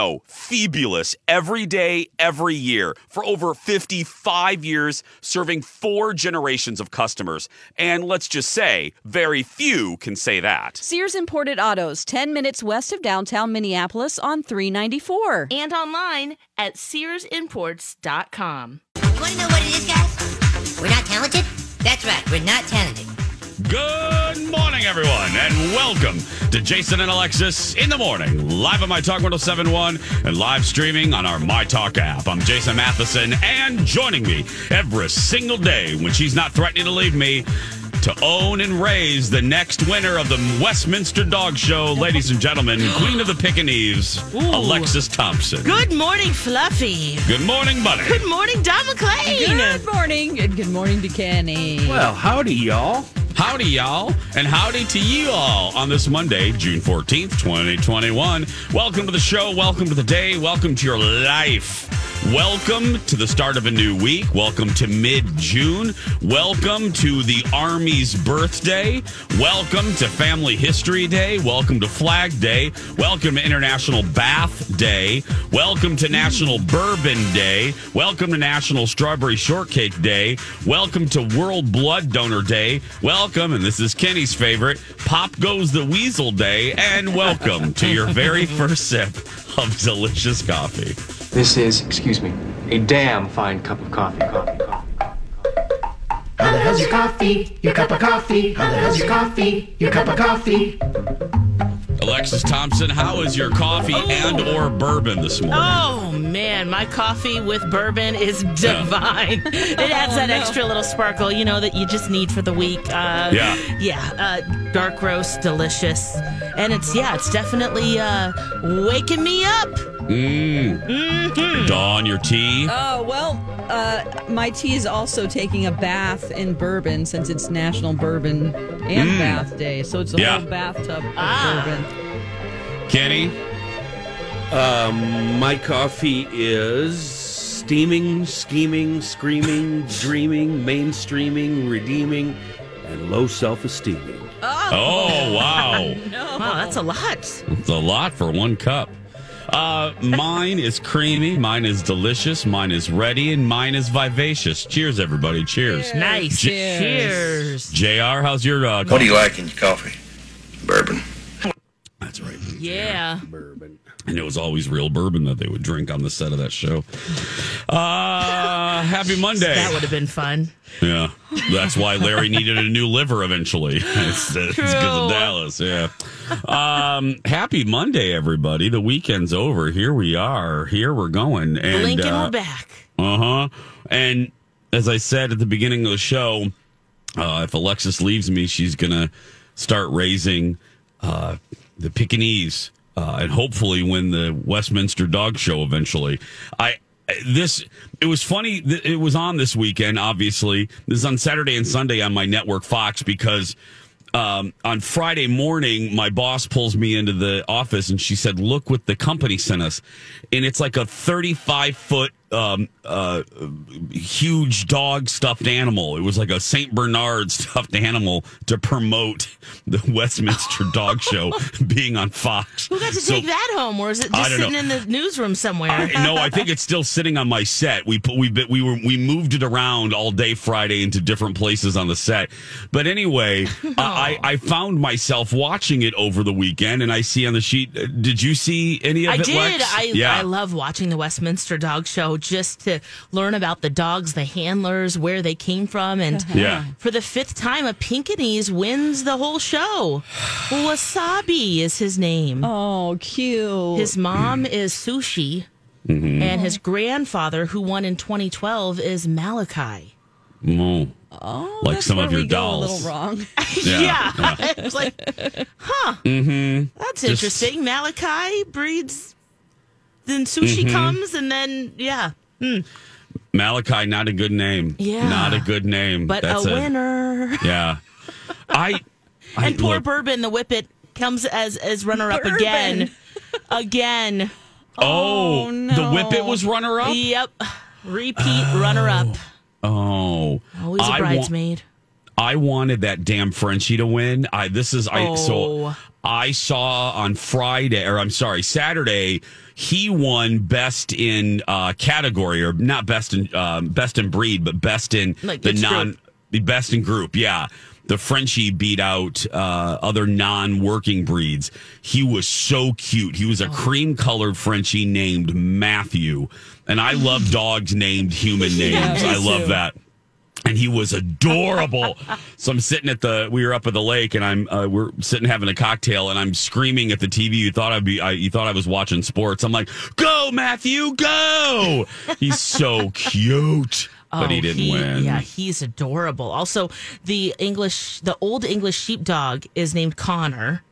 no, fabulous every day, every year for over 55 years, serving four generations of customers. And let's just say, very few can say that. Sears Imported Autos, 10 minutes west of downtown Minneapolis on 394. And online at SearsImports.com. You want to know what it is, guys? We're not talented? That's right, we're not talented. Good morning, everyone, and welcome to Jason and Alexis in the morning, live on My Talk 1071 and live streaming on our My Talk app. I'm Jason Matheson, and joining me every single day when she's not threatening to leave me to own and raise the next winner of the Westminster Dog Show, ladies and gentlemen, Queen of the Pekingese, Alexis Thompson. Good morning, Fluffy. Good morning, Buddy. Good morning, Dawn McLean. Good morning, and good morning to Kenny. Well, howdy, y'all. Howdy, y'all, and howdy to you all on this Monday, June 14th, 2021. Welcome to the show. Welcome to the day. Welcome to your life. Welcome to the start of a new week. Welcome to mid June. Welcome to the Army's birthday. Welcome to Family History Day. Welcome to Flag Day. Welcome to International Bath Day. Welcome to National Bourbon Day. Welcome to National Strawberry Shortcake Day. Welcome to World Blood Donor Day. Welcome, and this is Kenny's favorite, Pop Goes the Weasel Day. And welcome to your very first sip of delicious coffee. This is, excuse me, a damn fine cup of coffee. Coffee, coffee. coffee. How the hell's your coffee? Your cup of coffee? How the hell's your coffee? Your cup of coffee? Alexis Thompson, how is your coffee and or bourbon this morning? Oh man, my coffee with bourbon is divine. it adds that extra little sparkle, you know, that you just need for the week. Uh, Yeah. yeah. Uh, dark roast, delicious, and it's yeah, it's definitely uh, waking me up. Mm. Dawn, your tea. Oh, well, uh, my tea is also taking a bath in bourbon since it's National Bourbon and Bath Day. So it's a Yeah. whole bathtub of Ah. bourbon. Kenny. Um, my coffee is steaming, scheming, screaming, dreaming, mainstreaming, redeeming, and low self-esteeming. Oh, wow. Wow, that's a lot. It's a lot for one cup. Uh, mine is creamy. Mine is delicious. Mine is ready, and mine is vivacious. Cheers, everybody. Cheers. Nice. Cheers. Jr. How's your uh, What do you like in your coffee? Bourbon. That's right. Yeah. Bourbon. And it was always real bourbon that they would drink on the set of that show. Uh, happy Monday. That would have been fun. Yeah. That's why Larry needed a new liver eventually. It's because of Dallas. Yeah. Um, happy Monday, everybody. The weekend's over. Here we are. Here we're going. And, and uh, we're back. uh huh. And as I said at the beginning of the show, uh, if Alexis leaves me, she's going to start raising uh, the Pekingese uh, and hopefully win the Westminster Dog Show eventually. I this it was funny. It was on this weekend. Obviously, this is on Saturday and Sunday on my network Fox because um, on Friday morning, my boss pulls me into the office and she said, "Look what the company sent us," and it's like a 35 foot um, uh, huge dog stuffed animal. It was like a Saint Bernard stuffed animal to promote the Westminster Dog Show being on Fox. Who got to So- take that home, or is it just sitting know. in the newsroom somewhere? I, no, I think it's still sitting on my set. We put, we we were we moved it around all day Friday into different places on the set. But anyway, I, I found myself watching it over the weekend, and I see on the sheet. uh, Did you see any of I it? did. Lex? I yeah. I love watching the Westminster Dog Show just to learn about the dogs, the handlers, where they came from, and Yeah. for the fifth time, a Pekingese wins the whole show. Wasabi is his name. Oh, cute. His mom is Sushi, Mm-hmm. and his grandfather, who won in 2012, is Malachy. Oh, oh, like some of your we dolls. a little wrong. Yeah, Yeah, it's like, huh? Mm-hmm. That's Just- interesting. Malachy breeds, then Sushi Mm-hmm. comes, and then yeah. Malachy, not a good name. Yeah. not a good name. But That's a winner. Yeah, I. I and poor look- Bourbon, the Whippet, comes as as runner up Bourbon. again, again. Oh, Oh, the no. whippet was runner up. Yep, repeat runner up. Oh, Always a I wa- bridesmaid. I wanted that damn Frenchie to win. I this is I so Oh. I saw on Friday or I'm sorry Saturday he won best in uh, category or not best in um, best in breed but best in Like the non group? the best in group yeah. The Frenchie beat out uh, other non-working breeds. He was so cute. He Oh. was a cream-colored Frenchie named Matthew, and I love dogs named human names. me I love too. that and he was adorable. so I'm sitting at the we were up at the lake and I'm uh, we're sitting having a cocktail and I'm screaming at the TV. You thought I'd be I, you thought I was watching sports. I'm like, "Go, Matthew, go!" He's so cute, but he Oh, didn't win. Yeah, he's adorable. Also, the English, the old English sheepdog is named Connor.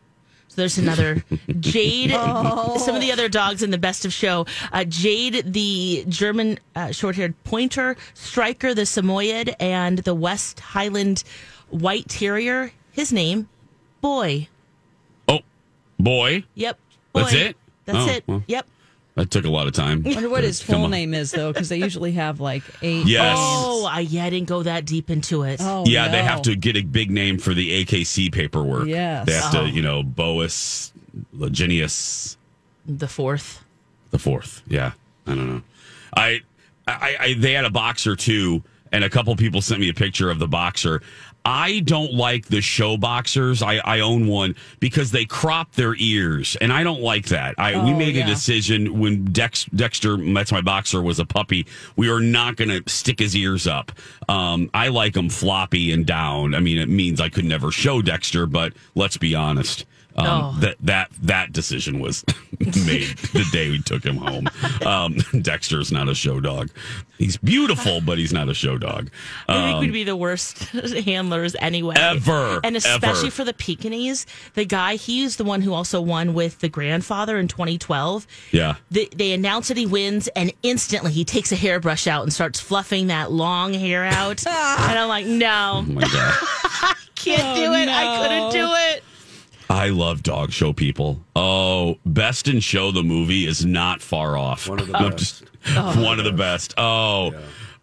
So there's another Jade. Some of the other dogs in the best of show. Uh, Jade, the German uh, short-haired pointer, Striker, the Samoyed, and the West Highland White Terrier. His name, Boy. Oh, boy, Yep. Boy. That's it? That's Oh, it. well. Yep. That took a lot of time. I wonder what his full on. name is, though, because they usually have like eight. Yes. Oh, I, yeah, I didn't go that deep into it. Oh, yeah, they have to get a big name for the AKC paperwork. Yes. they have Oh. to, uh-huh. you know, Boas Leginius. The fourth. The fourth, yeah. I don't know. I, I, I, they had a boxer too, and a couple people sent me a picture of the boxer. I don't like the show boxers. I, I own one because they crop their ears, and I don't like that. I we Oh, made yeah. a decision when Dex, Dexter, that's my boxer, was a puppy. We are not going to stick his ears up. Um, I like them floppy and down. I mean, it means I could never show Dexter, but let's be honest. Um, Oh. That that that decision was made the day we took him home. Um, Dexter's not a show dog. He's beautiful, but he's not a show dog. I think Um, we'd be the worst handlers anyway. Ever, And especially ever. for the Pekingese, the guy, he's the one who also won with the grandfather in 2012. yeah. They, they announce that he wins, and instantly he takes a hairbrush out and starts fluffing that long hair out. and I'm like, no, Oh my god. I can't do it. I couldn't do it. I love dog show people. Oh, Best in Show the movie is not far off. One of the best. just- one of the best. Oh,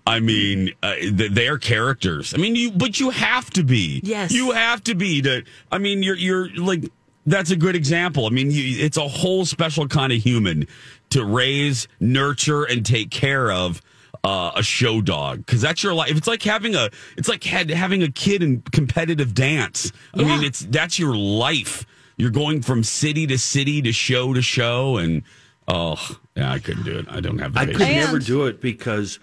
I mean, uh, th- they're characters. I mean, you but you have to be. Yes. you have to be. To I mean, you're you're like that's a good example. I mean, you, it's a whole special kind of human to raise, nurture, and take care of. Uh, a show dog because that's your life. It's like having a, it's like had, having a kid in competitive dance. I Yeah. mean, it's that's your life. You're going from city to city to show to show, and oh, yeah, I couldn't do it. I don't have the I patience. could And- never do it because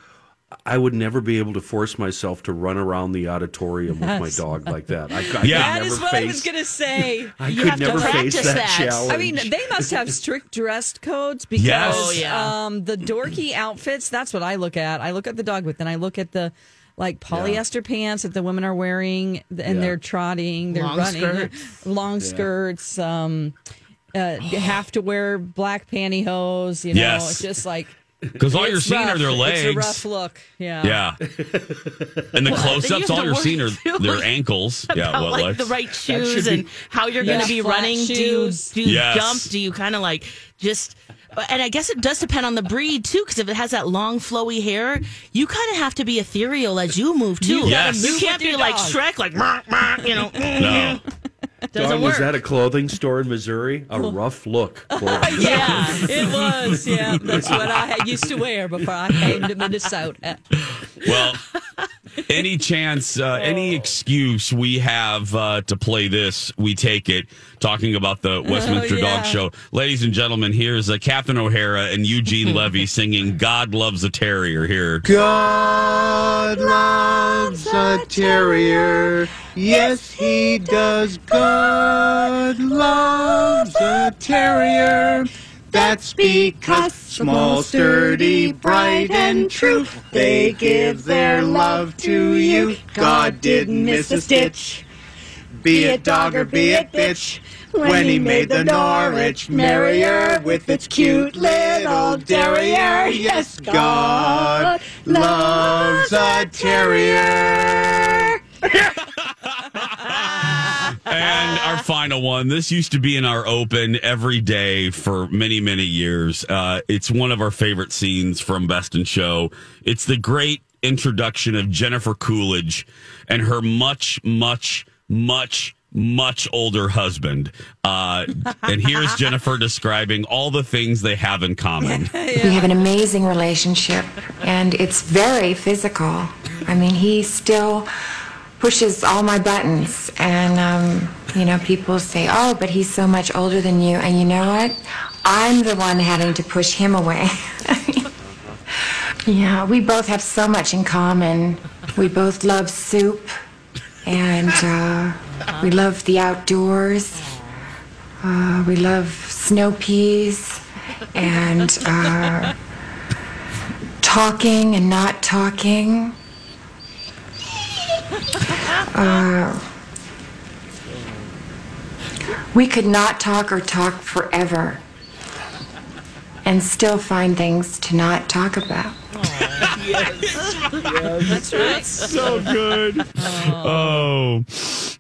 I would never be able to force myself to run around the auditorium with my dog like that. I, I Yeah. That could is what face, I was going to say. I You could have to never face practice that, that. challenge. I mean, they must have strict dress codes because Yes. Oh, um, the dorky outfits. That's what I look at. I look at the dog with, then I look at the like polyester pants that the women are wearing, and Yeah. they're trotting, they're Long running, skirts. long skirts. Um, uh, you have to wear black pantyhose. You know, Yes. it's just like Because all you're it's seeing rough. are their legs. It's a rough look. Yeah. Yeah. And the Well, close-ups, all you're seeing are their like, ankles. Yeah, about what like the right shoes be- and how you're Yeah, going to be flat running. Do you, shoes. do you Yes. jump? Do you kind of like just? And I guess it does depend on the breed too, because if it has that long flowy hair, you kind of have to be ethereal as you move too. You gotta Yes. You can't be like dog. Shrek, like "Meow, meow," you know. No. Mm-hmm. Doesn't Dawn, work. was that a clothing store in Missouri? A rough look. clothing. yeah. It was, yeah. That's what I had used to wear before I came to Minnesota. Well, any chance, uh, any excuse we have uh, to play this, we take it. Talking about the Westminster Oh, yeah. Dog Show. Ladies and gentlemen, here's uh, Catherine O'Hara and Eugene Levy singing God Loves a Terrier here. God loves a terrier. Yes, he does. God loves a terrier. That's because small, sturdy, bright, and true, they give their love to you. God didn't miss a stitch. Be it dog or be it bitch. When he made the Norwich Merrier with its cute little derriere. Yes, God loves a terrier. And our final one. This used to be in our open every day for many, many years. Uh, it's one of our favorite scenes from Best in Show. It's the great introduction of Jennifer Coolidge and her much, much, much, much older husband. Uh, and here's Jennifer describing all the things they have in common. We have an amazing relationship, and it's very physical. I mean, he still pushes all my buttons, and um, you know, people say, "Oh, but he's so much older than you," and you know what? I'm the one having to push him away. yeah, we both have so much in common. We both love soup, and uh, we love the outdoors. Uh, we love snow peas and uh, talking and not talking. Uh, we could not talk or talk forever and still find things to not talk about. That's right. so good. Oh,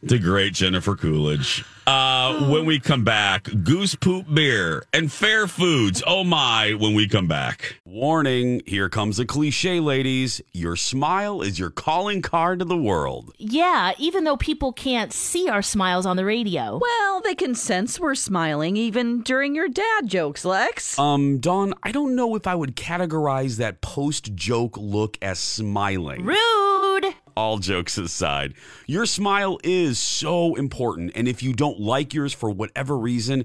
the great Jennifer Coolidge. Uh, when we come back, goose poop beer and fair foods. Oh my, when we come back. Warning, here comes a cliche, ladies. Your smile is your calling card to the world. Yeah, even though people can't see our smiles on the radio. Well, they can sense we're smiling even during your dad jokes, Lex. Um, Dawn, I don't know if I would categorize that post joke look as smiling. Rude. all jokes aside, your smile is so important. And if you don't like yours for whatever reason,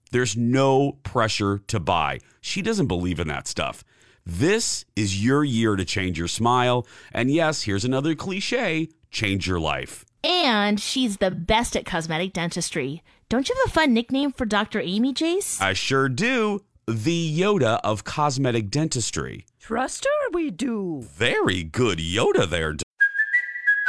there's no pressure to buy. She doesn't believe in that stuff. This is your year to change your smile. And yes, here's another cliche change your life. And she's the best at cosmetic dentistry. Don't you have a fun nickname for Dr. Amy Jace? I sure do. The Yoda of cosmetic dentistry. Trust her, we do. Very good Yoda there.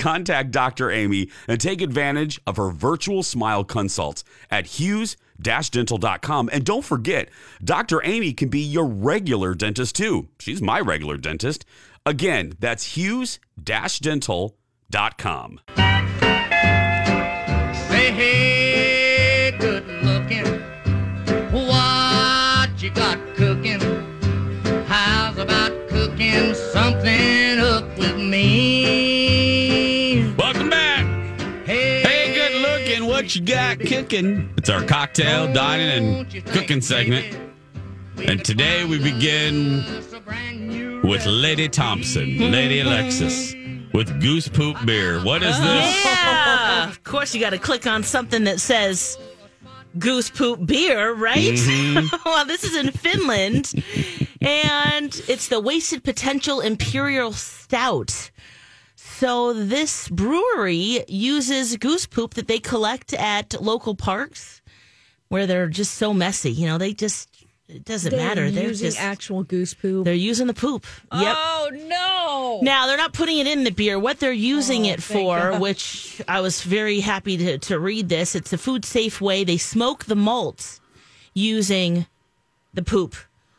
contact Dr. Amy and take advantage of her virtual smile consults at hughes-dental.com. And don't forget, Dr. Amy can be your regular dentist too. She's my regular dentist. Again, that's hughes-dental.com. Say, hey, What you got cooking? It's our cocktail, dining, and cooking segment. And today we begin with Lady Thompson, Lady Alexis, with Goose Poop Beer. What is this? Yeah. of course, you got to click on something that says goose poop beer, right? Mhm. well, this is in Finland, and it's the Wasted Potential Imperial Stout. So, this brewery uses goose poop that they collect at local parks where they're just so messy. You know, they just, it doesn't They're matter. They're using just actual goose poop. They're using the poop. Yep. Oh no! Now they're not putting it in the beer. What they're using Oh, it for, God. which I was very happy to, to read this. It's a food safe way. They smoke the malts using the poop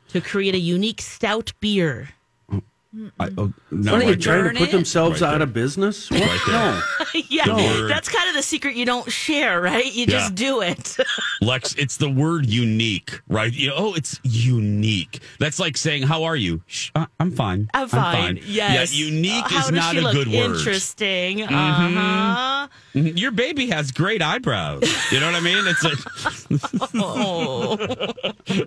to create a unique stout beer. I, oh, no, What are they trying to put themselves Right out of business? What? Right. No. yeah, The word. that's kind of the secret you don't share, right? You Yeah. just do it. Lex, it's the word unique, right? You know, oh, it's unique. That's like saying, "How are you?" Shh, uh, I'm fine. I'm fine. Yes. Yeah, unique How is does not she a look? good word. Interesting. Mhm. Uh-huh. Mhm. Your baby has great eyebrows. You know what I mean? It's like Oh.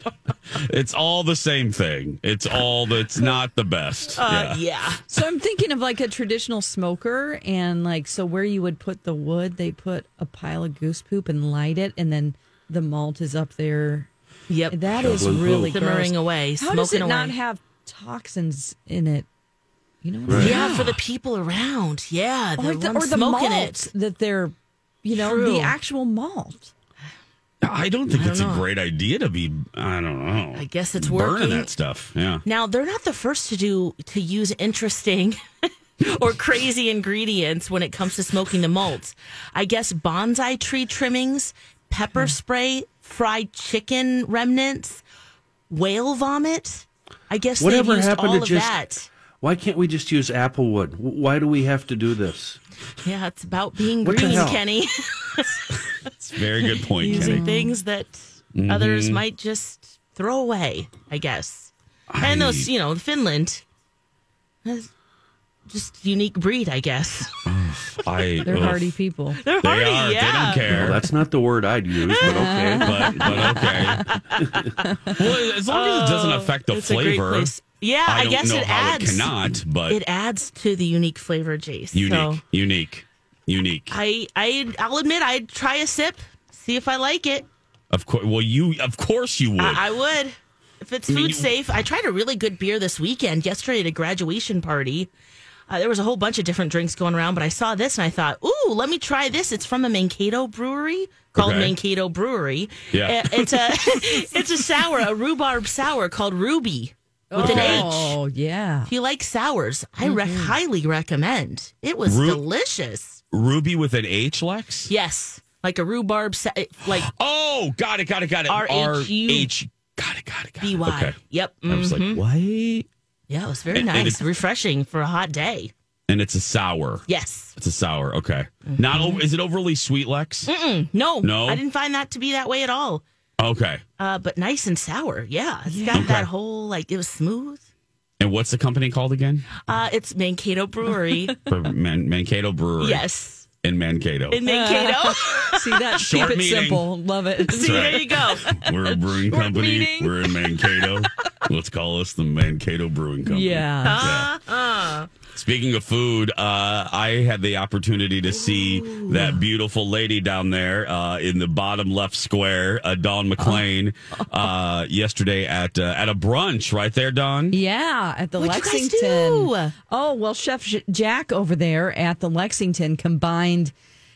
it's all the same thing. It's all that's not the best. Uh, yeah. So I'm thinking of like a traditional smoker, and like so where you would put the wood, they put a pile of goose poop and light it, and then the malt is up there. Yep, that is really poop. gross. Simmering away, How does it smoking not have toxins in it? You know, what Right. saying? Yeah, for the people around. Yeah, the or the, or the smoking malt it. that they're, you know, True. the actual malt. I don't think I don't it's know. a great idea to be. I don't know. I guess it's burning working. that stuff. Yeah. Now they're not the first to do to use interesting or crazy ingredients when it comes to smoking the malts. I guess bonsai tree trimmings, pepper hmm. spray, fried chicken remnants, whale vomit. I guess Whatever they've used happened all to of just? that. Why can't we just use apple wood? W- Why do we have to do this? Yeah, it's about being What the green, hell? Kenny. It's a very good point, Using Kenny. things that Mhm. others might just throw away, I guess. and those, you know, Finland, that's just unique breed, I guess. I, They're ugh. hardy people. They're They hardy, are. yeah. They don't care. Well, that's not the word I'd use, but okay. but, but okay. well, as long as it doesn't Oh, affect the it's a great flavor. Yeah, I, don't guess know it how adds. It cannot, but it adds to the unique flavor, Jace. unique, So unique, unique. I, I, I'll admit, I'd try a sip, see if I like it. Of course. Well, you. Of course you would. I, I would. If it's I mean, food you- safe, I tried a really good beer this weekend. Yesterday at a graduation party, uh, there was a whole bunch of different drinks going around, but I saw this and I thought, "Ooh, let me try this." It's from a Mankato brewery called Okay. Mankato Brewery. Yeah. Uh, it's a it's a sour, a rhubarb sour called Ruby with an H. Oh yeah. If you like sours, I rec- highly recommend. It was Ru- delicious. Ruby with an H, Lex. Yes, like a rhubarb, sa- like Oh, got it, got it, got it. R H. Got it, got it, got it. B Y. Okay. Yep. I was like, mhm. what? Yeah, it was very And- and nice, it's- refreshing for a hot day. And it's a sour. Yes. It's a sour. Okay. Not. Is it overly sweet, Lex? Mm-mm, no, No? I didn't find that to be that way at all. Okay. Uh, but nice and sour. Yeah, it's got Okay. that whole like it was smooth. And what's the company called again? Uh, it's Mankato Brewery. For Man- Mankato Brewery. yes, In Mankato. in Mankato. See that? Short Keep it meeting. simple. Love it. See, right. there you go. We're a brewing Short company. meeting. We're in Mankato. Let's call us the Mankato Brewing Company. Yeah. Uh, Speaking of food, uh, I had the opportunity to see that beautiful lady down there uh, in the bottom left square, uh, Dawn McLean, uh, yesterday at uh, at a brunch right there, Dawn. Yeah, at the What'd you guys Lexington. do? Oh well, Chef Jack over there at the Lexington combined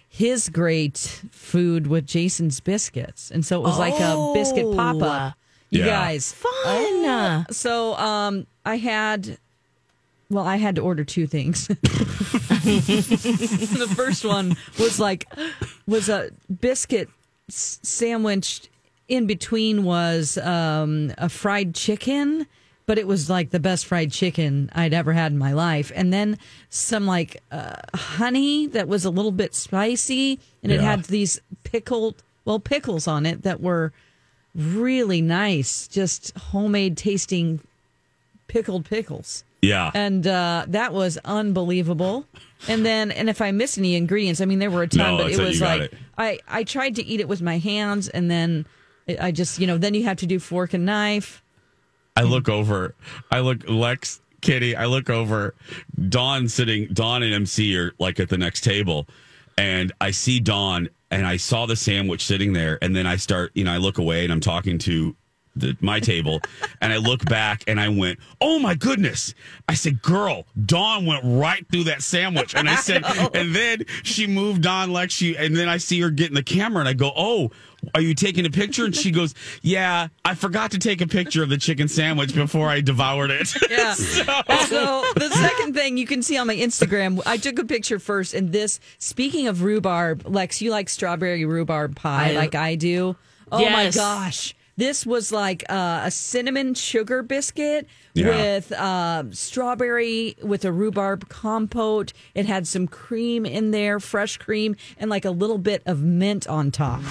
his great food with Jason's biscuits, and so it was like a biscuit pop up. You Yeah. guys, fun. so um, I had. Well, I had to order two things. the first one was like was a biscuit s- sandwich. In between was um, a fried chicken, but it was like the best fried chicken I'd ever had in my life. And then some like uh, honey that was a little bit spicy, and it Yeah. had these pickled well pickles on it that were really nice, just homemade tasting pickled pickles Yeah. and uh, that was unbelievable. And then, and if I missed any ingredients, I mean, there were a ton, No, but it was like it. I I tried to eat it with my hands, and then I just you know then you have to do fork and knife. I look over. I look Lex, Kitty. I look over. Dawn sitting. Dawn and MC are like at the next table, and I see Dawn, and I saw the sandwich sitting there, and then I start. You know, I look away, and I'm talking to. The, my table and I look back and I went, Oh my goodness. I said, Girl, Dawn went right through that sandwich. And I said, And then she moved on, like She, and then I see her getting the camera and I go, Oh, are you taking a picture? And she goes, Yeah, I forgot to take a picture of the chicken sandwich before I devoured it. Yeah. so the second thing you can see on my Instagram, I took a picture first, and this. Speaking of rhubarb, Lex, you like strawberry rhubarb pie I- like I do. Oh my gosh. This was like uh, a cinnamon sugar biscuit Yeah. with um, strawberry with a rhubarb compote. It had some cream in there, fresh cream, and like a little bit of mint on top.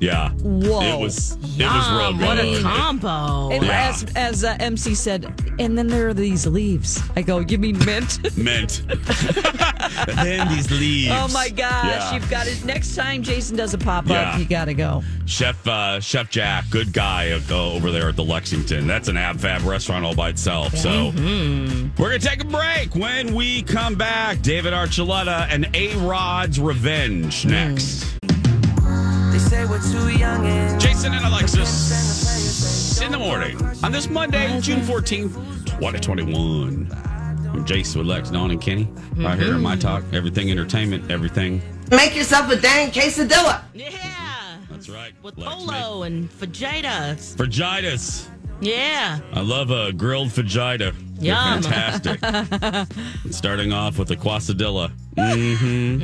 Yeah. Whoa. It was it was real good. what a combo. And Yeah. As as uh, MC said, and then there are these leaves. I go, you mean mint? Mint. then these leaves. Oh my gosh! Yeah. You've got it. Next time Jason does a pop up, Yeah. you got to go. Chef uh, Chef Jack, good guy uh, over there at the Lexington. That's an ab fab restaurant all by itself. So Mm-hmm. we're gonna take a break. When we come back, David Archuleta and A Rod's Revenge Mm. next. They say we're too young and Jason and Alexis in the morning on this Monday, June fourteenth, twenty twenty one. I'm Jason with Lex, Dawn, and Kenny right here in my mm-hmm. talk. Everything entertainment, everything. make yourself a dang quesadilla. Yeah. That's right. With Lex polo and fajitas. Fajitas. Yeah. I love a grilled vagina. They're Yum. fantastic. Starting off with a quesadilla. Mm-hmm.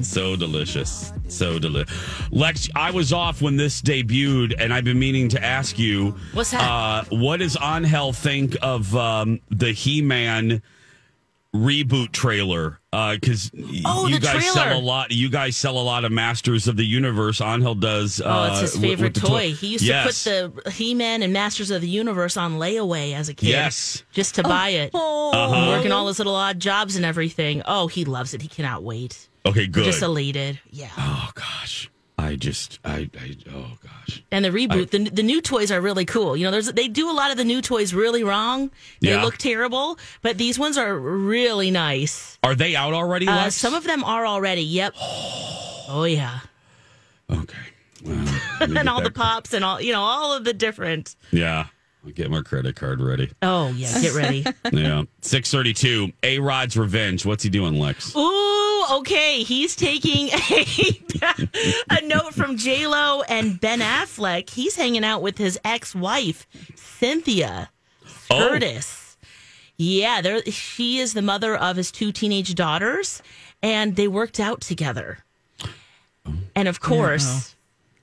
Mm. So delicious. So delicious. Lex, I was off when this debuted, and I've been meaning to ask you. What's that? Uh, what does Angel think of um, the He Man reboot trailer? Because Oh, you the guys trailer. sell a lot. You guys sell a lot of Masters of the Universe. Angel does. Oh, it's uh, his favorite with the toy. He used Yes. to put the He Man and Masters of the Universe on layaway as a kid. Yes. Just to buy it. Uh-huh. Working all his little odd jobs and everything. Oh, he loves it. He cannot wait. Okay, good. Just elated. Yeah. Oh gosh, I just I, I oh gosh. And the reboot, the, the new toys are really cool. You know, there's they do a lot of the new toys really wrong. They Yeah. look terrible, but these ones are really nice. Are they out already? Uh, Lex? some of them are already. Yep. Oh yeah. Okay. me and all the pops and all you know all of the different. Yeah, get my credit card ready. Oh yeah, get ready. yeah, six thirty-two. A Rod's Revenge. What's he doing, Lex? Ooh, okay. He's taking a, a note from J Lo and Ben Affleck. He's hanging out with his ex-wife Cynthia Oh. Scurtis. Yeah, there. She is the mother of his two teenage daughters, and they worked out together. And of course,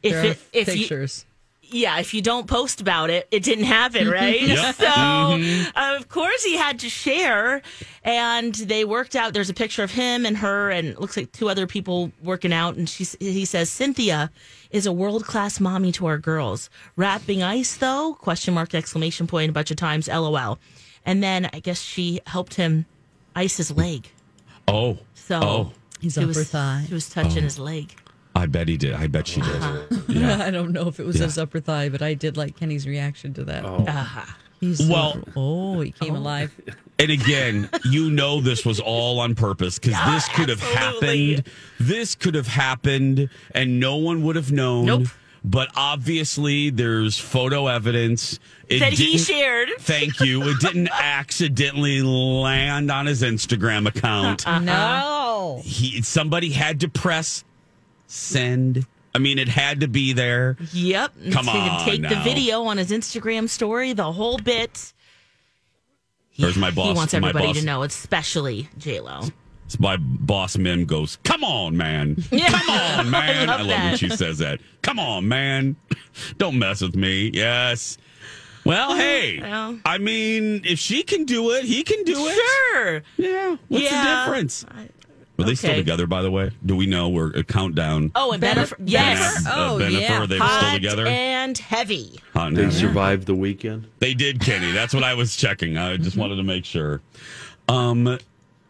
if There are it, if you pictures. Yeah, if you don't post about it, it didn't happen, right? Yep. So, Mhm. of course, he had to share, and they worked out. There's a picture of him and her, and it looks like two other people working out. And she, he says, Cynthia is a world class mommy to our girls. Wrapping ice, though? Question mark! Exclamation point! A bunch of times. LOL. And then I guess she helped him ice his leg. Oh, So oh, He's she upper was, thigh. She was touching Oh. his leg. I bet he did. I bet she did. Yeah. I don't know if it was Yeah. his upper thigh, but I did like Kenny's reaction to that. Oh. Uh-huh. He's so- Well- oh, he came alive. And again, you know this was all on purpose because this could have happened. This could have happened, and no one would have known. Nope. But obviously, there's photo evidence It that he didn't- shared. Thank you. It didn't accidentally land on his Instagram account. No. He somebody had to press send. I mean, it had to be there. Yep. Come he can on take the video on his Instagram story, the whole bit. Where's my boss? he wants everybody boss, to know, especially J Lo. It's my boss Mim goes, "Come on, man! Yeah. Come on, man!" I love when that. she says that. Come on, man! Don't mess with me. Yes. Well, hey, Well. I mean, if she can do it, he can do it. Sure. Yeah. What's Yeah. the difference? Are they still together? By the way, do we know we're a countdown? Oh, and Bennifer. Yes. Bennifer, uh, Bennifer, are they still Hot together? and heavy. Hot and They heavy. survived the weekend. They did, Kenny. That's what I was checking. I just wanted to make sure. Um,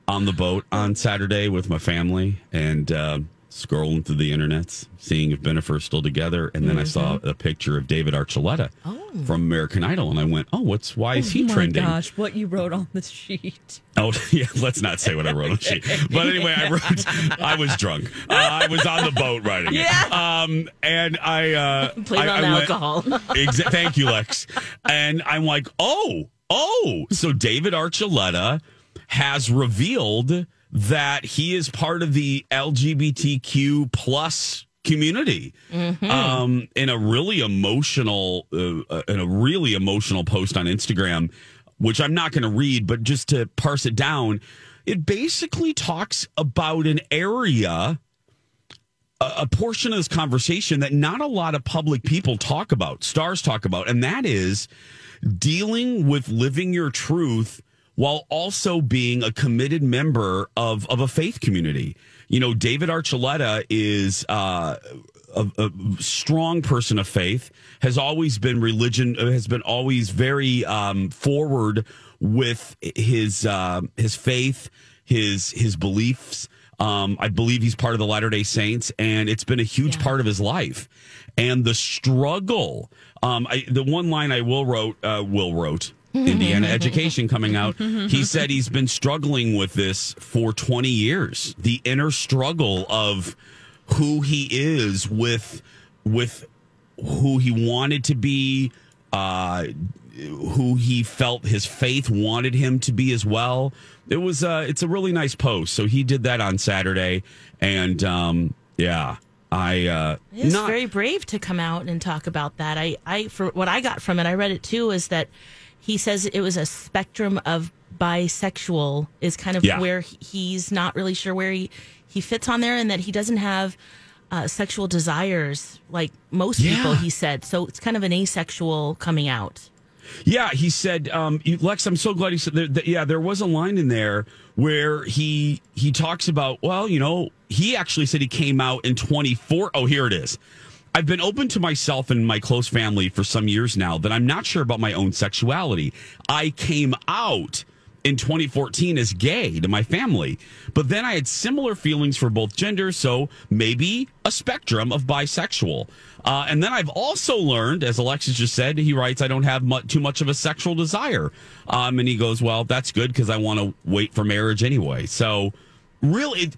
on the boat on Saturday with my family and uh, scrolling through the internets, seeing if Bennifer's still together, and then I saw a picture of David Archuleta from American Idol, and I went, "Oh, what's why is he oh my trending?" gosh, what you wrote on the sheet. Oh yeah, let's not say what I wrote on the sheet. But anyway, I wrote. I was drunk. Uh, I was on the boat writing it. Um, and I uh, Played I, on I went- alcohol. Exa- thank you, Lex. And I'm like, oh, oh. So David Archuleta has revealed that he is part of the LGBTQ plus community. Um, in a really emotional, uh, in a really emotional post on Instagram, which I'm not going to read, but just to parse it down, it basically talks about an area a, a portion of this conversation that not a lot of public people talk about, stars talk about, and that is dealing with living your truth while also being a committed member of, of a faith community. You know, David Archuleta is uh, a, a strong person of faith, has always been religion, has been always very um, forward with his uh, his faith, his his beliefs. Um, I believe he's part of the Latter Day Saints, and it's been a huge part of his life. And the struggle, um, I, the one line I will wrote, uh, will wrote. Indiana education coming out. He said he's been struggling with this for 20 years. The inner struggle of who he is with with who he wanted to be, uh, who he felt his faith wanted him to be as well. It was uh, it's a really nice post. So he did that on Saturday, and um, yeah, I uh, It's not very brave to come out and talk about that. I, I, for what I got from it, I read it too, is that he says it was a spectrum of bisexual is kind of Yeah. where he's not really sure where he, he fits on there and that he doesn't have uh, sexual desires like most people, he said. So it's kind of an asexual coming out. Yeah, he said, um, Lex, I'm so glad he said that. that- Yeah, there was a line in there where he he talks about. Well, you know, he actually said he came out in 24. Oh, here it is. I've been open to myself and my close family for some years now that I'm not sure about my own sexuality. I came out in 2014 as gay to my family, but then I had similar feelings for both genders, so maybe a spectrum of bisexual. Uh, and then I've also learned, as Alexis just said, he writes, I don't have mu- too much of a sexual desire. Um, and he goes, Well, that's good because I want to wait for marriage anyway. So, really, it,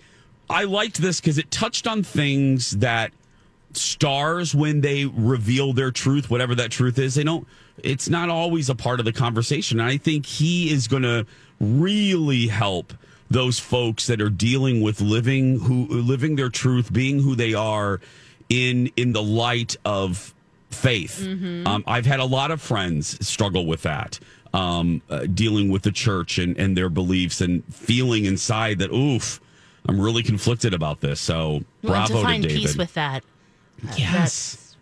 I liked this because it touched on things that stars when they reveal their truth whatever that truth is they don't it's not always a part of the conversation and i think he is going to really help those folks that are dealing with living who living their truth being who they are in in the light of faith um, i've had a lot of friends struggle with that um, uh, dealing with the church and, and their beliefs and feeling inside that oof i'm really conflicted about this so Well, bravo to find David. peace with that. Yes. That's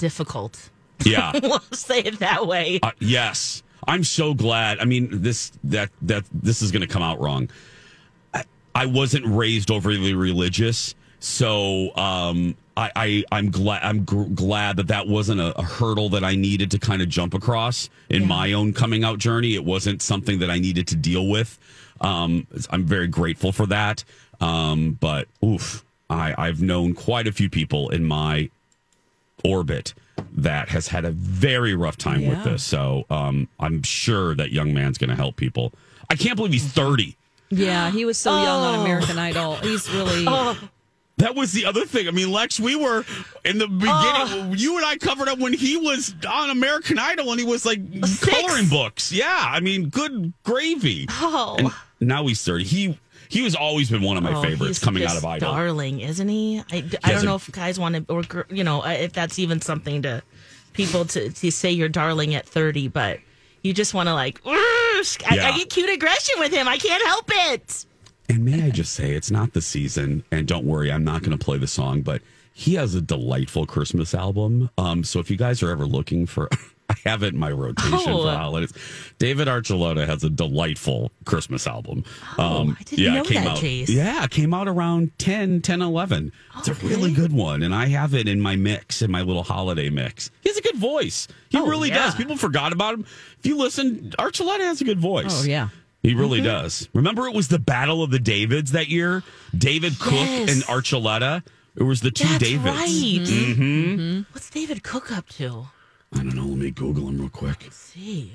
difficult. Yeah. we'll say it that way. Uh, yes, I'm so glad. I mean, this that that this is going to come out wrong. I, I wasn't raised overly religious, so um, I, I I'm glad I'm gr- glad that that wasn't a, a hurdle that I needed to kind of jump across in my own coming out journey. It wasn't something that I needed to deal with. Um, I'm very grateful for that. Um, but oof, I I've known quite a few people in my orbit that has had a very rough time with this. So um, I'm sure that young man's going to help people. I can't believe he's 30. Yeah, he was so young on Oh. American Idol. He's really. That was the other thing. I mean, Lex, we were in the beginning. You and I covered up when he was on American Idol and he was like coloring books. Yeah, I mean, good gravy. Oh. And now he's 30. He he was always been one of my Oh, favorites coming out of Idol. Darling, isn't he? I, d- I don't know if guys want to, or you know, uh, if that's even something to people to, to say you're darling at 30, but you just want to like, I, Yeah. I get cute aggression with him. I can't help it. And may I just say, it's not the season, and don't worry, I'm not going to play the song, but he has a delightful Christmas album. Um, so if you guys are ever looking for, I have it in my rotation Oh. for holidays. David Archuleta has a delightful Christmas album. um, I didn't know it came that, out. Jace. Yeah, it came out around 10, 10, 11. It's a really good one, and I have it in my mix, in my little holiday mix. He has a good voice. He Oh, really yeah. does. People forgot about him. If you listen, Archuleta has a good voice. Oh, yeah. He really Mm-hmm. does. Remember, it was the Battle of the Davids that year. David Cook and Archuleta. It was the two That's Davids. right. hmm What's David Cook up to? I don't know. Let me Google him real quick. Let's see.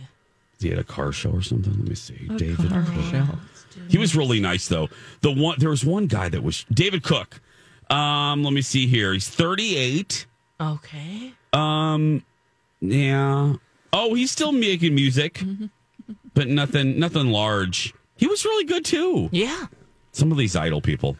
He had a car show or something. Let me see. A David car Cook. show. He was really nice though. The one there was one guy that was David Cook. Um, let me see here. He's 38. Okay. Um, yeah. Oh, he's still making music, but nothing, nothing large. He was really good too. Yeah. Some of these idol people.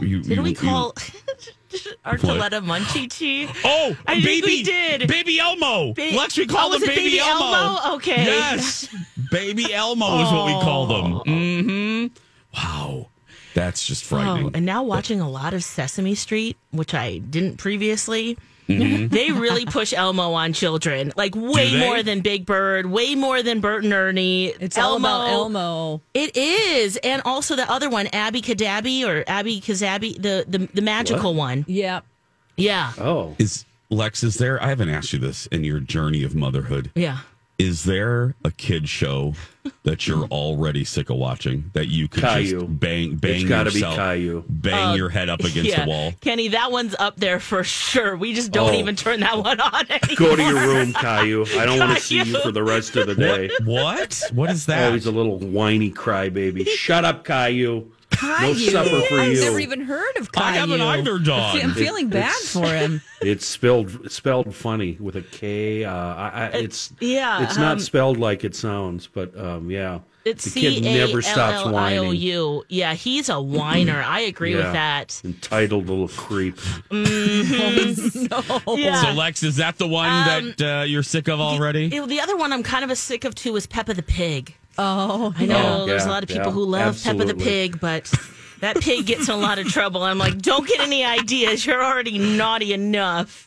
You, Did you- we you- call Archuleta Munchie Chi? Oh, I think baby, we did. Baby Elmo. Ba- Lex, we call Oh, was him it Baby, Baby Elmo. Elmo? Okay. Yes, Baby Elmo is what we call them. Oh. Mm-hmm. Wow, that's just frightening. Oh, and now watching a lot of Sesame Street, which I didn't previously. Mhm. They really push Elmo on children, like way more than Big Bird, way more than Bert and Ernie. It's all about Elmo. It is, and also the other one, Abby Cadabby or Abby Kazabi, the the, the magical one. Yeah. Yeah, Oh, Is Lex? Is there? I haven't asked you this in your journey of motherhood. yeah. Is there a kid show that you're already sick of watching that you could Caillou. just bang bang It's gotta be yourself, Caillou. bang Uh, your head up against yeah. the wall? Kenny, that one's up there for sure. We just don't Oh. even turn that one on anymore. go to your room, Caillou. I don't want to see you for the rest of the day. What? What is that? Oh, he's a little whiny crybaby. Shut up, Caillou. No supper for I've you. never even heard of Caillou. I haven't either, I dog. fe- I'm feeling bad It's- for him. It's spelled spelled funny with a K. Uh, I, I, it's yeah, It's not um, spelled like it sounds, but um, yeah. It's the kid A never L stops L I whining. O U. Yeah, he's a whiner. I agree with that. Entitled little creep. no. Yeah. So Lex, is that the one Um, that uh, you're sick of already? The, the other one I'm kind of a sick of too is Peppa the Pig. Oh, I know Oh, there's a lot of people yeah, who love Peppa the. Pig, but that pig gets in a lot of trouble. I'm like, don't get any ideas. You're already naughty enough.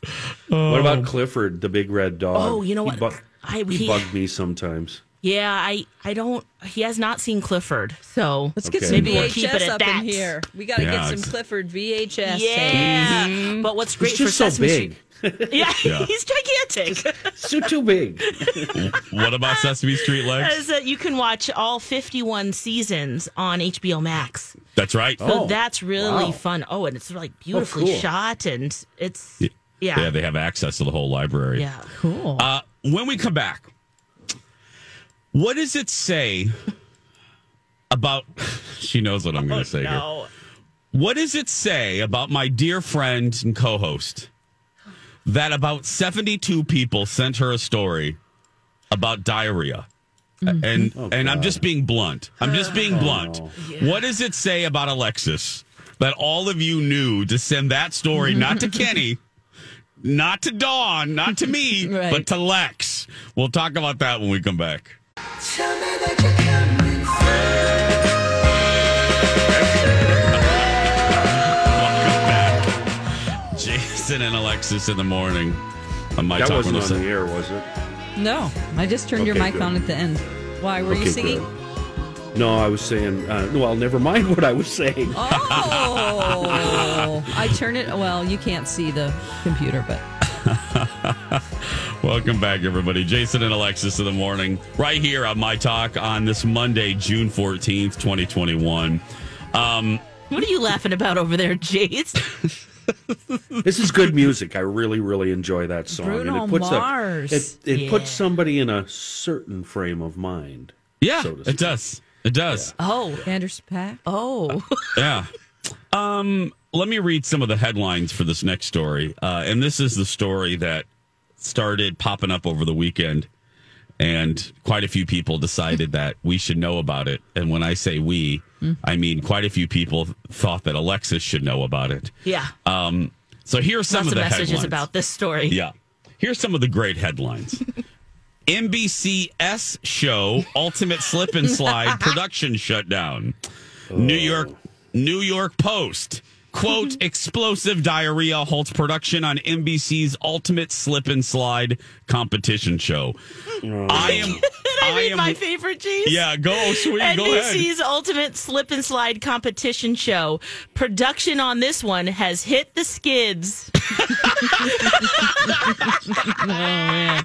What oh. about Clifford, the big red dog? Oh, you know He what? bu- I- he, he- bugged me sometimes. Yeah, I I don't. He has not seen Clifford, so Let's get Okay. some Maybe we'll keep it VHS at up that. in here. We got to Yeah, get some Clifford VHS. Yeah, tapes. but what's great He's for just so Sesame big. Street? Yeah, Yeah. he's gigantic. So too big. what about Sesame Street, Lex? Is that you can watch all 51 seasons on HBO Max. That's right. So Oh, that's really wow. fun. Oh, and it's like beautifully cool. shot, and it's Yeah. yeah, Yeah, they have access to the whole library. yeah. Cool. Uh, when we come back, what does it say about? She knows what I'm going to say here. What does it say about my dear friend and co-host that about 72 people sent her a story about diarrhea? Mm-hmm. And oh, and I'm just being blunt. I'm just being oh. blunt. What does it say about Alexis that all of you knew to send that story not to Kenny, not to Dawn, not to me, Right. but to Lex? We'll talk about that when we come back. Jason and Alexis in the morning on my that talk wasn't on 107. the air, was it? no, I just turned your Okay, mic good. on at the end. Why were you Okay, singing? good. No, I was saying. Uh, well, never mind what I was saying. Oh, I turn it. Well, you can't see the computer, but Welcome back, everybody. Jason and Alexis in the morning, right here on My Talk on this Monday, June 14th, 2021. Um, What are you laughing about over there, Jace? This is good music. I really, really enjoy that song, Bruno and it puts Mars. a it, it Yeah. puts somebody in a certain frame of mind. yeah, So it does. It does. Oh, Anderson .Paak. oh, Yeah. Um, let me read some of the headlines for this next story. Uh, and this is the story that started popping up over the weekend. And quite a few people decided that we should know about it. And when I say we, I mean quite a few people thought that Alexis should know about it. Yeah. Um, so here's some Lots of of the messages headlines. about this story. Yeah. Here's some of the great headlines. NBCS show Ultimate Slip and Slide production shutdown. New York New York Post quote explosive diarrhea halts production on NBC's Ultimate Slip and Slide competition show. I am I read am my favorite, James? Yeah, go sweet, go ahead. NBC's ultimate slip and slide competition show. Production on this one has hit the skids. oh man.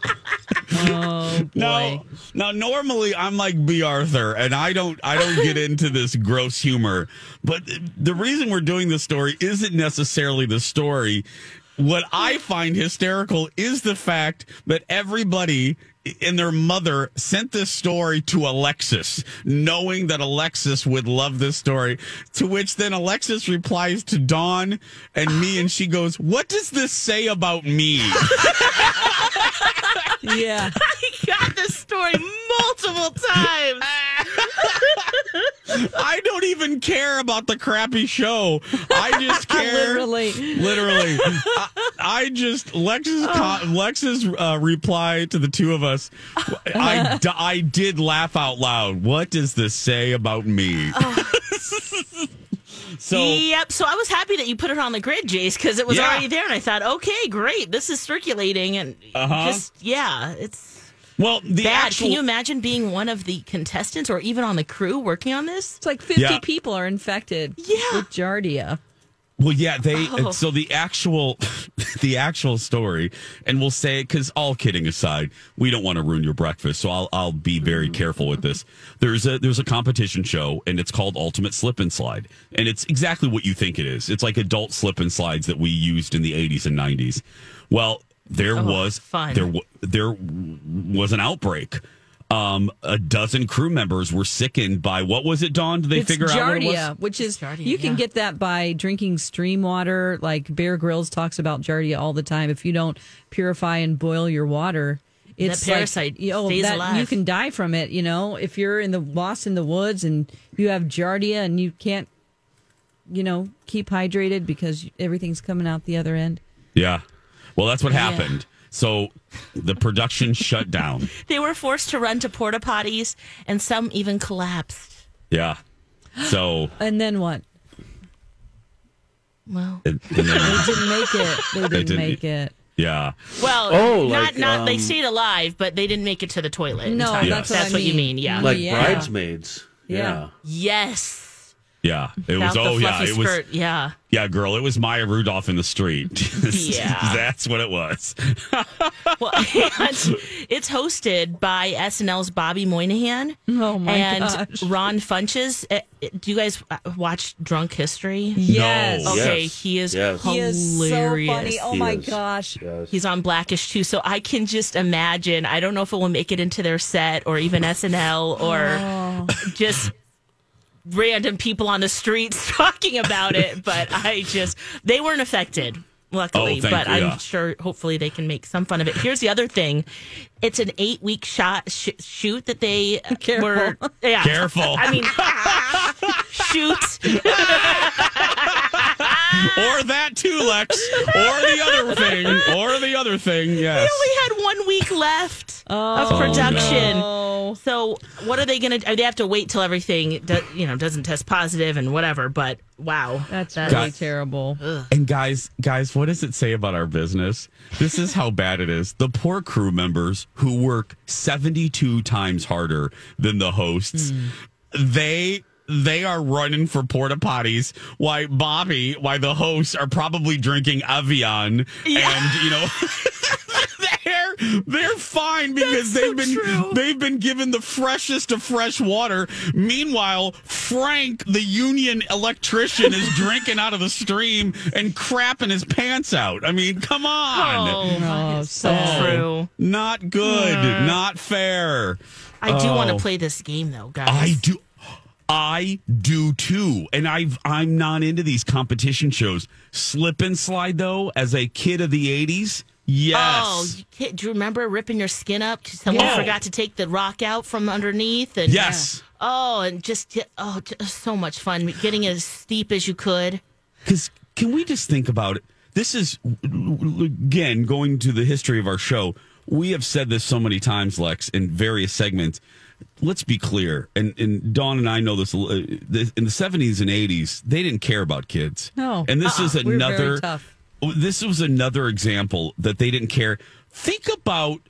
Oh boy. Now, now normally I'm like Bea Arthur, and I don't I don't get into this gross humor. But the reason we're doing this story isn't necessarily the story. What I find hysterical is the fact that everybody and their mother sent this story to Alexis, knowing that Alexis would love this story. To which then Alexis replies to Dawn and me, and she goes, "What does this say about me?" yeah. I story multiple times. I don't even care about the crappy show. I just care. Literally. Literally. I, I just, Lex's, co- Lex's uh, reply to the two of us, I, d- I did laugh out loud. What does this say about me? so, yep. So I was happy that you put it on the grid, Jace, because it was Yeah. already there, and I thought, okay, great, this is circulating, and Uh-huh. just yeah, it's well, the bad. actual. Can you imagine being one of the contestants or even on the crew working on this? It's like 50 Yeah. people are infected Yeah. with Giardia. Well, yeah, they. Oh. So the actual, the actual story, and we'll say it because all kidding aside, we don't want to ruin your breakfast, so I'll I'll be very mm-hmm. careful with this. There's a there's a competition show, and it's called Ultimate Slip and Slide, and it's exactly what you think it is. It's like adult slip and slides that we used in the 80s and 90s. Well, there Oh, was fun. there there was an outbreak. Um, a dozen crew members were sickened by what was it? Dawn? Did they it's figure out what it was? Giardia, which is Giardia, you can yeah. get that by drinking stream water. Like Bear Grylls talks about Giardia all the time. If you don't purify and boil your water, it's like- parasite you know, stays that- alive. You can die from it. You know, if you're in the lost in the woods and you have Giardia and you can't, you know, keep hydrated because everything's coming out the other end. Yeah. Well, that's what Yeah. happened. So the production shut down. They were forced to run to porta potties, and some even collapsed. Yeah. So And then what? Well, and, and then- They didn't make it. They didn't, didn't- make it. yeah. well, Oh, not like, not. they um, stayed alive, but they didn't make it to the toilet. No, that's that's, what I what you mean. mean. Yeah. Like Yeah. bridesmaids. Yeah. Yeah. yes. Yeah. It was Without the oh yeah, fluffy it was. Yeah. yeah, girl, it was Maya Rudolph in the street. Yeah. That's what it was. Well, and it's hosted by SNL's Bobby Moynihan. Oh my and gosh. Ron Funches. Uh, Do you guys uh, watch Drunk History? Yes. No. Okay, Yes. he is Yes. He is so hilarious. funny. Oh He my is. gosh. Yes. He's on Blackish too, so I can just imagine. I don't know if it will make it into their set or even SNL or Oh. just random people on the streets talking about it. But I just they weren't affected, luckily. Oh, but you, I'm yeah. sure, hopefully, they can make some fun of it. Here's the other thing: it's an eight week shot sh- shoot that they Careful. were. Yeah, Careful. I mean, shoot. or that too, Lex. Or the other thing. Or the other thing. They we only had one week left Oh, of production. no. So what are they going to? Uh, they have to wait till everything, do, you know, doesn't test positive and whatever. But wow, That's really God. terrible. And guys, guys, what does it say about our business? This is how bad it is. The poor crew members who work 72 times harder than the hosts, hmm. they they are running for porta potties. Why Bobby, why the hosts are probably drinking Evian and you know they're they're fine because they've been they've been given the freshest of fresh water. Meanwhile, Frank, the union electrician, is drinking out of the stream and crapping his pants out. I mean, come on. Oh, Oh, it's so Oh. true. Not good. Not fair. I do want Oh. to play this game though, guys. I do. I do too, and I've I'm not into these competition shows. Slip and slide though, as a kid of the '80s, Yes. Oh, you do you remember ripping your skin up? Someone Yeah. forgot to take the rock out from underneath, and Yes. Oh, and just oh, just uh, so much fun getting as steep as you could. Because can we just think about it? This is again going to the history of our show. We have said this so many times, Lex, in various segments. Let's be clear, and, and Dawn and I know this. uh, this- In the seventies and eighties, they didn't care about kids. No. and this Uh-uh. is We were very another. This was another example that they didn't care. Think about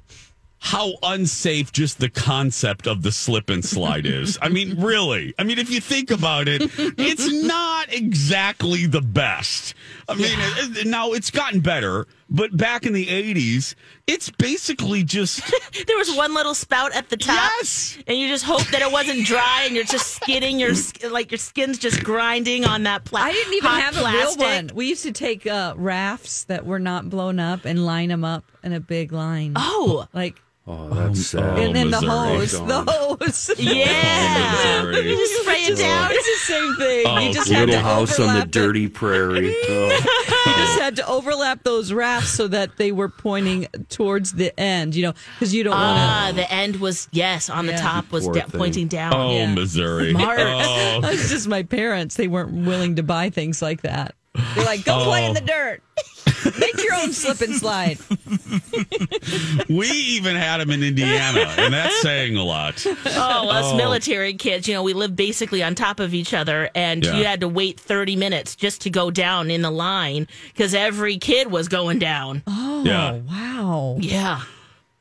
how unsafe just the concept of the slip and slide is. I mean, really. I mean, if you think about it, it's not exactly the best. I mean, it- now it's gotten better, but back in the 80s, it's basically just There was one little spout at the top, Yes! and you just hope that it wasn't dry, and you're just skidding your like your skin's just grinding on that plastic. I didn't even have plastic. a real one. We used to take uh, rafts that were not blown up and line them up in a big line. Oh, like Oh, that's sad. and then the Missouri. hose, the hose. Yeah. Missouri. You just spray it down. It's the same thing. Oh, you just had Little to house on the overlap it. dirty prairie. Oh. You just had to overlap those rafts so that they were pointing towards the end. You know, because you don't Ah, want the end was yes on the Yeah. top was Poor da- thing. pointing down. oh, Yeah. Missouri. Smart. Oh. to. It's just my parents. They weren't willing to buy things like that. They're like, go play in Oh. the dirt. Make your own slip and slide. we even had them in Indiana, and that's saying a lot. Oh, us Oh. military kids, you know, we lived basically on top of each other, and Yeah. you had to wait 30 minutes just to go down in the line because every kid was going down. Oh, Yeah. wow. Yeah.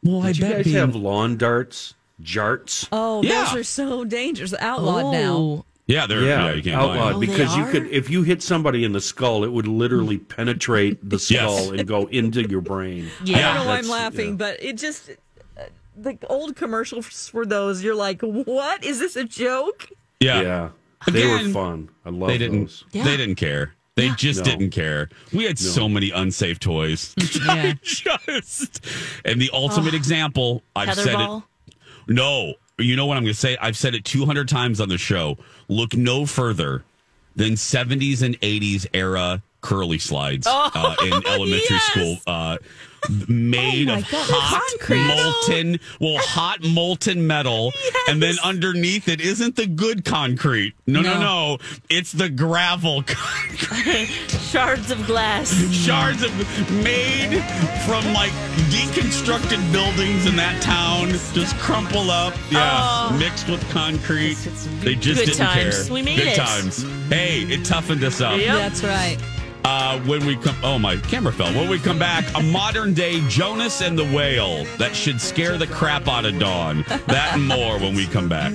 Well, I Did you bet guys being- have lawn darts, jarts? Oh, Yeah. those are so dangerous. Outlawed Oh. now. Yeah, they're yeah, you can't outlawed Oh, because you could if you hit somebody in the skull, it would literally penetrate the skull and go into your brain. I Yeah. don't know why I'm laughing, yeah. but it just uh, the old commercials for those. You're like, what is this a joke? Yeah. Yeah, they were fun. I love they didn't. those. They didn't care. They just No. didn't care. We had so many unsafe toys. Yeah. just and the ultimate example. I've said Tetherball? it. No, you know what I'm going to say. I've said it 200 times on the show. Look no further than 70s and 80s era curly slides uh, in elementary yes. school. Uh, made Oh of God, hot concrete. molten, well, hot molten metal, and then underneath it isn't the good concrete. No, no, No. no. It's the gravel concrete Shards of glass. shards of made from like deconstructed buildings in that town, just crumple up, yeah, mixed with concrete. They just Good didn't times. care. We made Good it. times. Hey, it toughened us up. Yep. That's right. Uh, when we come, oh my camera fell. When we come back, a modern day Jonas and the Whale that should scare the crap out of Dawn. That and more when we come back.